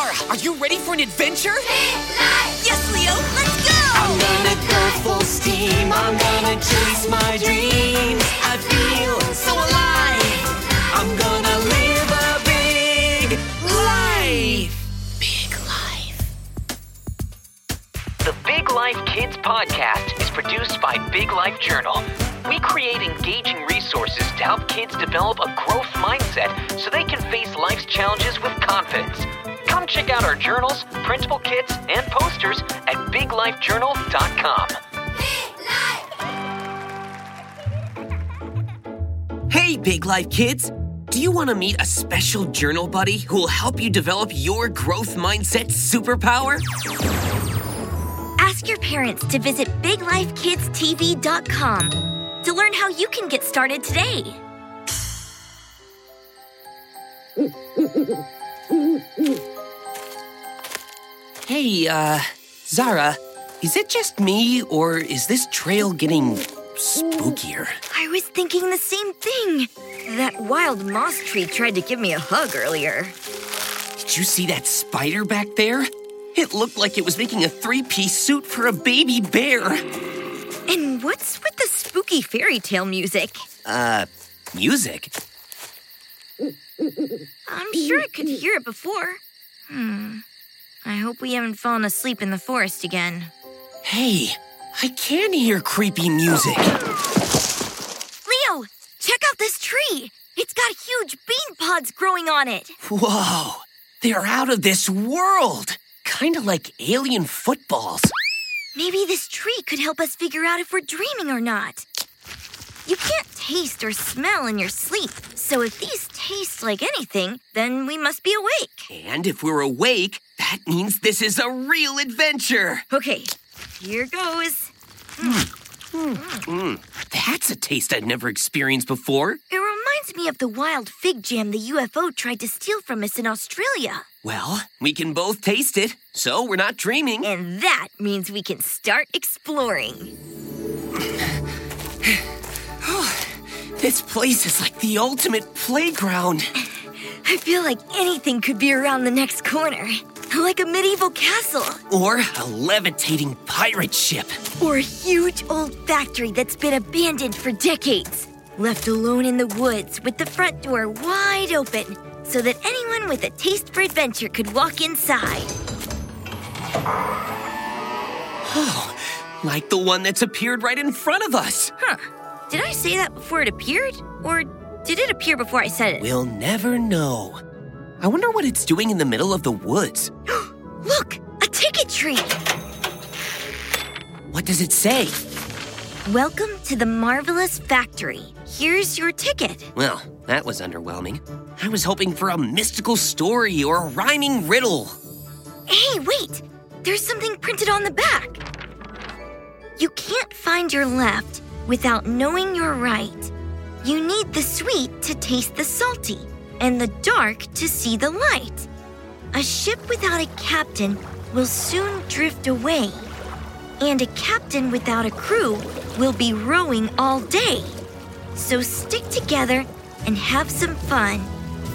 Zara, are you ready for an adventure? Yes, Leo, let's go! I'm gonna go full steam. I'm gonna chase my dreams. I feel so alive. I'm gonna live a big life. Big life. The Big Life Kids podcast is produced by Big Life Journal. We create engaging resources to help kids develop a growth mindset so they can face life's challenges with confidence. Come check out our journals, printable kits, and posters at biglifejournal.com. Hey, Big Life kids! Do you want to meet a special journal buddy who will help you develop your growth mindset superpower? Ask your parents to visit BigLifeKidsTV.com to learn how you can get started today. Hey, uh, Zara, is it just me or is this trail getting spookier? I was thinking the same thing. That wild moss tree tried to give me a hug earlier. Did you see that spider back there? It looked like it was making a three piece suit for a baby bear. And what's with the spooky fairy tale music? Uh, music? I'm sure I could hear it before. Hmm. I hope we haven't fallen asleep in the forest again. Hey, I can hear creepy music. Leo, check out this tree. It's got huge bean pods growing on it. Whoa, they're out of this world. Kinda like alien footballs. Maybe this tree could help us figure out if we're dreaming or not. You can't taste or smell in your sleep, so if these taste like anything, then we must be awake. And if we're awake, that means this is a real adventure. Okay, here goes. Hmm. Hmm. That's a taste I'd never experienced before. It reminds me of the wild fig jam the UFO tried to steal from us in Australia. Well, we can both taste it, so we're not dreaming. And that means we can start exploring. This place is like the ultimate playground. I feel like anything could be around the next corner. Like a medieval castle, Or a levitating pirate ship. or a huge old factory that's been abandoned for decades. Left alone in the woods with the front door wide open so that anyone with a taste for adventure could walk inside. Oh, like the one that's appeared right in front of us. Huh. Did I say that before it appeared? Or did it appear before I said it? We'll never know. I wonder what it's doing in the middle of the woods. Look, a ticket tree. What does it say? Welcome to the marvelous factory. Here's your ticket. Well, that was underwhelming. I was hoping for a mystical story or a rhyming riddle. Hey, wait! There's something printed on the back. You can't find your left without knowing your right. You need the sweet to taste the salty, and the dark to see the light. A ship without a captain will soon drift away, and a captain without a crew will be rowing all day. So stick together and have some fun,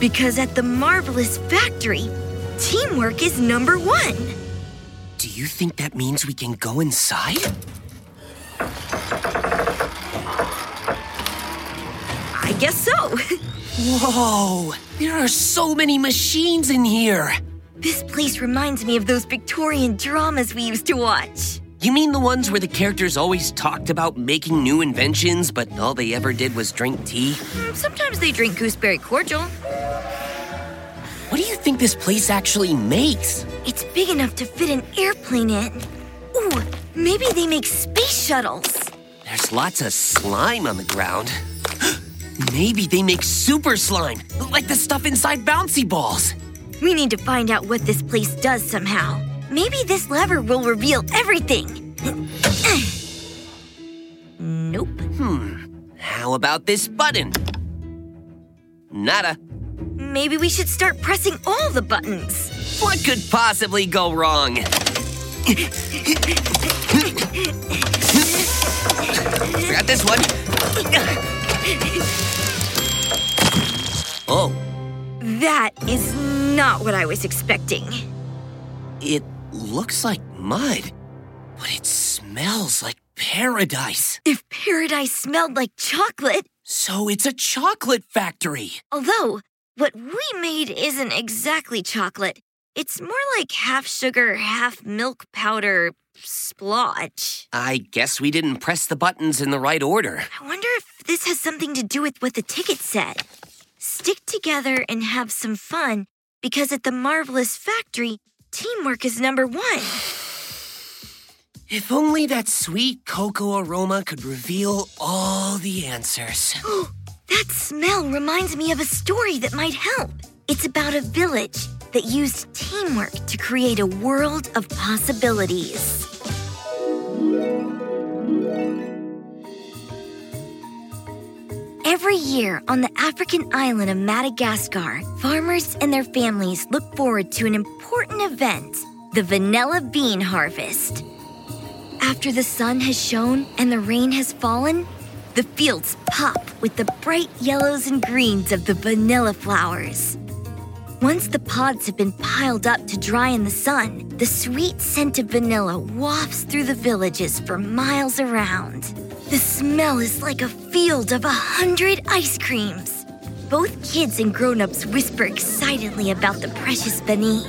because at the marvelous factory, teamwork is number one. Do you think that means we can go inside? Guess so. Whoa! There are so many machines in here! this place reminds me of those Victorian dramas we used to watch. You mean the ones where the characters always talked about making new inventions, but all they ever did was drink tea? Mm, Sometimes they drink gooseberry cordial. What do you think this place actually makes? It's big enough to fit an airplane in. Ooh, maybe they make space shuttles. There's lots of slime on the ground. Maybe they make super slime, like the stuff inside bouncy balls. We need to find out what this place does somehow. Maybe this lever will reveal everything. nope. Hmm. How about this button? Nada. Maybe we should start pressing all the buttons. What could possibly go wrong? Forgot this one. Oh, That is not what I was expecting. It looks like mud, but it smells like paradise. If paradise smelled like chocolate, So it's a chocolate factory. although what we made isn't exactly chocolate, it's more like half sugar, half milk powder splotch. I guess we didn't press the buttons in the right order. I wonder if this has something to do with what the ticket said. Stick together and have some fun because at the Marvelous Factory, teamwork is number one. If only that sweet cocoa aroma could reveal all the answers. Oh, that smell reminds me of a story that might help. It's about a village that used teamwork to create a world of possibilities. Every year on the African island of Madagascar, farmers and their families look forward to an important event the vanilla bean harvest. After the sun has shone and the rain has fallen, the fields pop with the bright yellows and greens of the vanilla flowers. Once the pods have been piled up to dry in the sun, the sweet scent of vanilla wafts through the villages for miles around. The smell is like a field of a hundred ice creams. Both kids and grown-ups whisper excitedly about the precious beanie.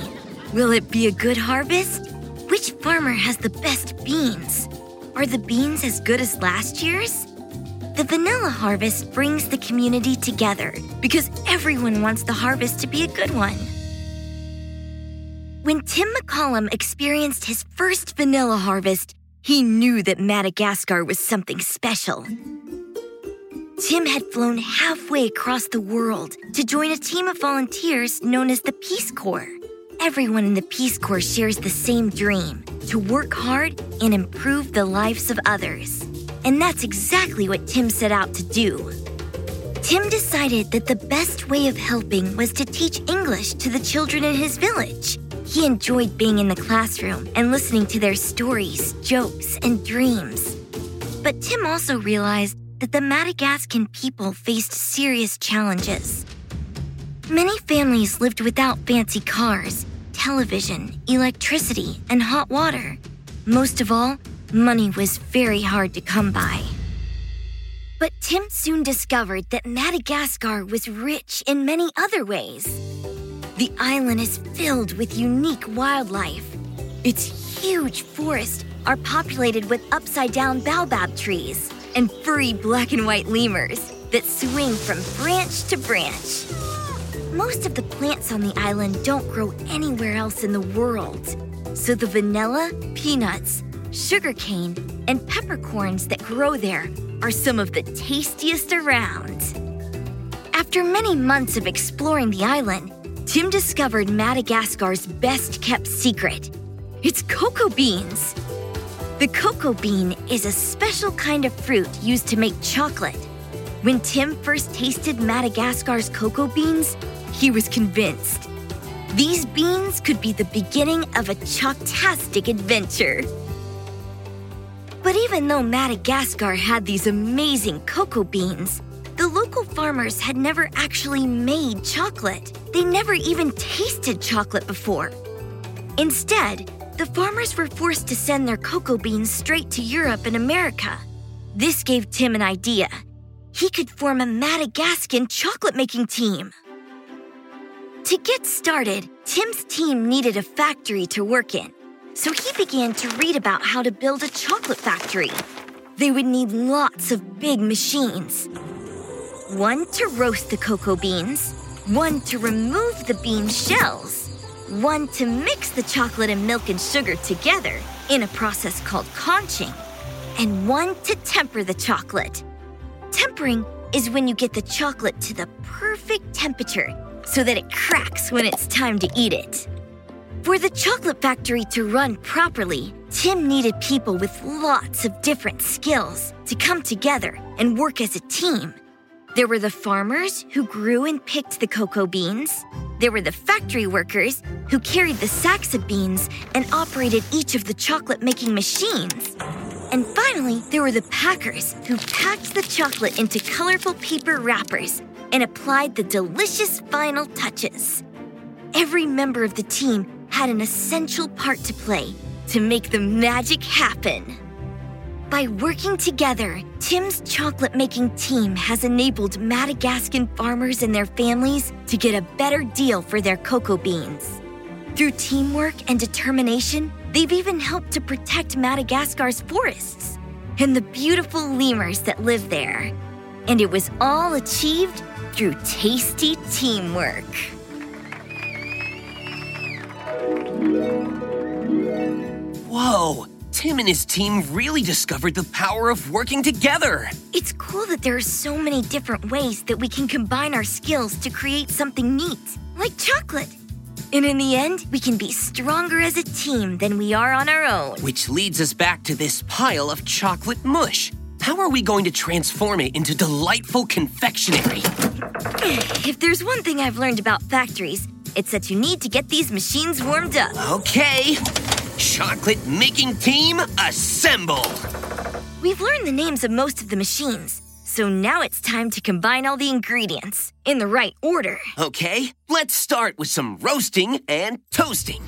Will it be a good harvest? Which farmer has the best beans? Are the beans as good as last year's? The vanilla harvest brings the community together because everyone wants the harvest to be a good one. When Tim McCollum experienced his first vanilla harvest, he knew that Madagascar was something special. Tim had flown halfway across the world to join a team of volunteers known as the Peace Corps. Everyone in the Peace Corps shares the same dream to work hard and improve the lives of others. And that's exactly what Tim set out to do. Tim decided that the best way of helping was to teach English to the children in his village. He enjoyed being in the classroom and listening to their stories, jokes, and dreams. But Tim also realized that the Madagascan people faced serious challenges. Many families lived without fancy cars, television, electricity, and hot water. Most of all, money was very hard to come by. But Tim soon discovered that Madagascar was rich in many other ways. The island is filled with unique wildlife. Its huge forests are populated with upside down baobab trees and furry black and white lemurs that swing from branch to branch. Most of the plants on the island don't grow anywhere else in the world. So the vanilla, peanuts, sugarcane, and peppercorns that grow there are some of the tastiest around. After many months of exploring the island, Tim discovered Madagascar's best kept secret. It's cocoa beans. The cocoa bean is a special kind of fruit used to make chocolate. When Tim first tasted Madagascar's cocoa beans, he was convinced. These beans could be the beginning of a chalktastic adventure. But even though Madagascar had these amazing cocoa beans, the local farmers had never actually made chocolate. They never even tasted chocolate before. Instead, the farmers were forced to send their cocoa beans straight to Europe and America. This gave Tim an idea. He could form a Madagascan chocolate making team. To get started, Tim's team needed a factory to work in, so he began to read about how to build a chocolate factory. They would need lots of big machines one to roast the cocoa beans, one to remove the bean shells, one to mix the chocolate and milk and sugar together in a process called conching, and one to temper the chocolate. Tempering is when you get the chocolate to the perfect temperature so that it cracks when it's time to eat it. For the chocolate factory to run properly, Tim needed people with lots of different skills to come together and work as a team. There were the farmers who grew and picked the cocoa beans. There were the factory workers who carried the sacks of beans and operated each of the chocolate making machines. And finally, there were the packers who packed the chocolate into colorful paper wrappers and applied the delicious final touches. Every member of the team had an essential part to play to make the magic happen. By working together, Tim's chocolate making team has enabled Madagascan farmers and their families to get a better deal for their cocoa beans. Through teamwork and determination, they've even helped to protect Madagascar's forests and the beautiful lemurs that live there. And it was all achieved through tasty teamwork. Whoa! Tim and his team really discovered the power of working together. It's cool that there are so many different ways that we can combine our skills to create something neat, like chocolate. And in the end, we can be stronger as a team than we are on our own. Which leads us back to this pile of chocolate mush. How are we going to transform it into delightful confectionery? If there's one thing I've learned about factories, it's that you need to get these machines warmed up. Okay. Chocolate making team, assemble! We've learned the names of most of the machines, so now it's time to combine all the ingredients in the right order. Okay, let's start with some roasting and toasting.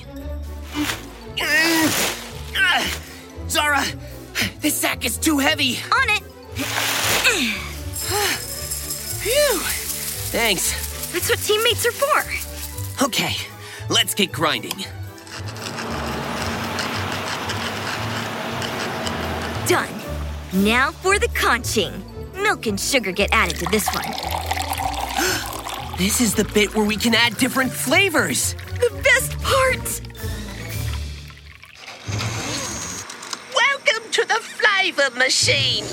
Zara, this sack is too heavy. On it! Phew. Thanks. That's what teammates are for. Okay, let's get grinding. Done. Now for the conching. Milk and sugar get added to this one. This is the bit where we can add different flavors. The best part! Welcome to the flavor machine.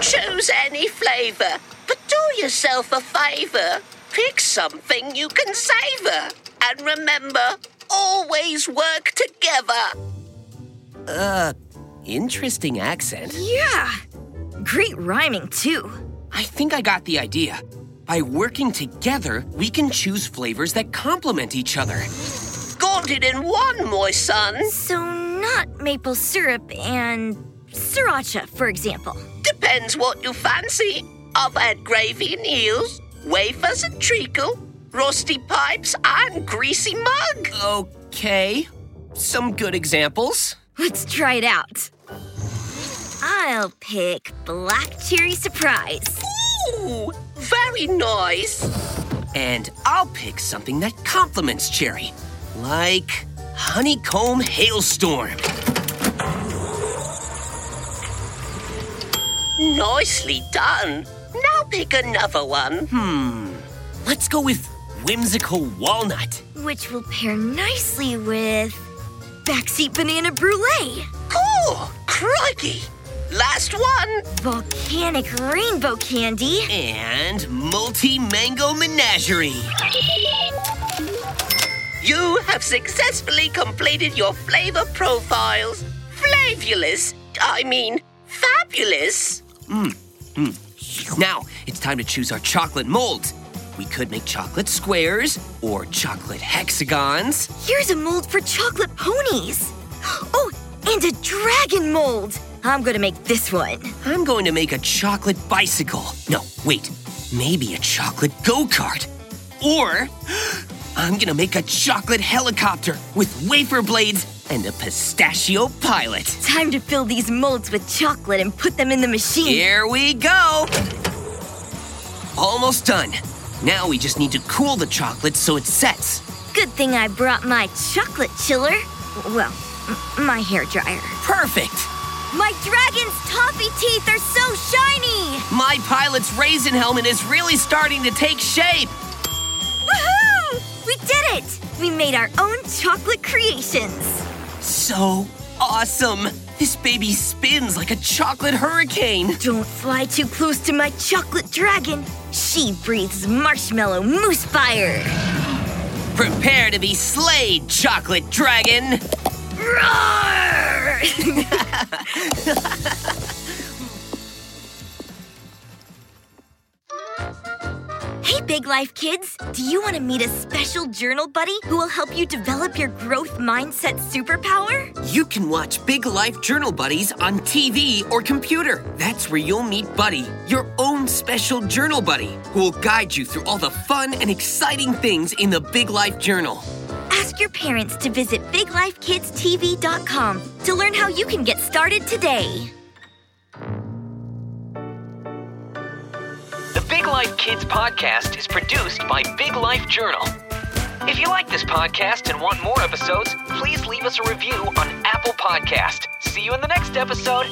Choose any flavor, but do yourself a favor. Pick something you can savor. And remember, always work together. Uh, interesting accent. Yeah! Great rhyming, too. I think I got the idea. By working together, we can choose flavors that complement each other. Got it in one, my son. So, not maple syrup and sriracha, for example. Depends what you fancy. I've had gravy and eels, wafers and treacle, rusty pipes, and greasy mug. Okay, some good examples. Let's try it out. I'll pick black cherry surprise. Ooh, very nice. And I'll pick something that complements cherry, like honeycomb hailstorm. Nicely done. Now pick another one. Hmm. Let's go with whimsical walnut. which will pair nicely with backseat banana brulee, Cool. Crikey. Last one. volcanic rainbow candy, And multi mango menagerie. You have successfully completed your flavor profiles. Flavulous. I mean, fabulous. Now it's time to choose our chocolate molds. We could make chocolate squares or chocolate hexagons. Here's a mold for chocolate ponies. Oh, and a dragon mold. I'm gonna make this one. I'm going to make a chocolate bicycle. No, wait, maybe a chocolate go kart. Or I'm gonna make a chocolate helicopter with wafer blades and a pistachio pilot. Time to fill these molds with chocolate and put them in the machine. Here we go! Almost done. Now we just need to cool the chocolate so it sets. Good thing I brought my chocolate chiller. Well, my hair dryer. Perfect! My dragon's toffee teeth are so shiny! My pilot's raisin helmet is really starting to take shape. Woohoo! We did it! We made our own chocolate creations. So awesome! This baby spins like a chocolate hurricane. Don't fly too close to my chocolate dragon. She breathes marshmallow mousse fire. Prepare to be slayed, chocolate dragon! Roar! hey, Big Life kids! Do you want to meet a special journal buddy who will help you develop your growth mindset superpower? You can watch Big Life Journal Buddies on TV or computer. That's where you'll meet Buddy, your own special journal buddy, who will guide you through all the fun and exciting things in the Big Life Journal. Ask your parents to visit BigLifeKidsTV.com to learn how you can get started today. Life Kids podcast is produced by Big Life Journal. If you like this podcast and want more episodes, please leave us a review on Apple Podcast. See you in the next episode.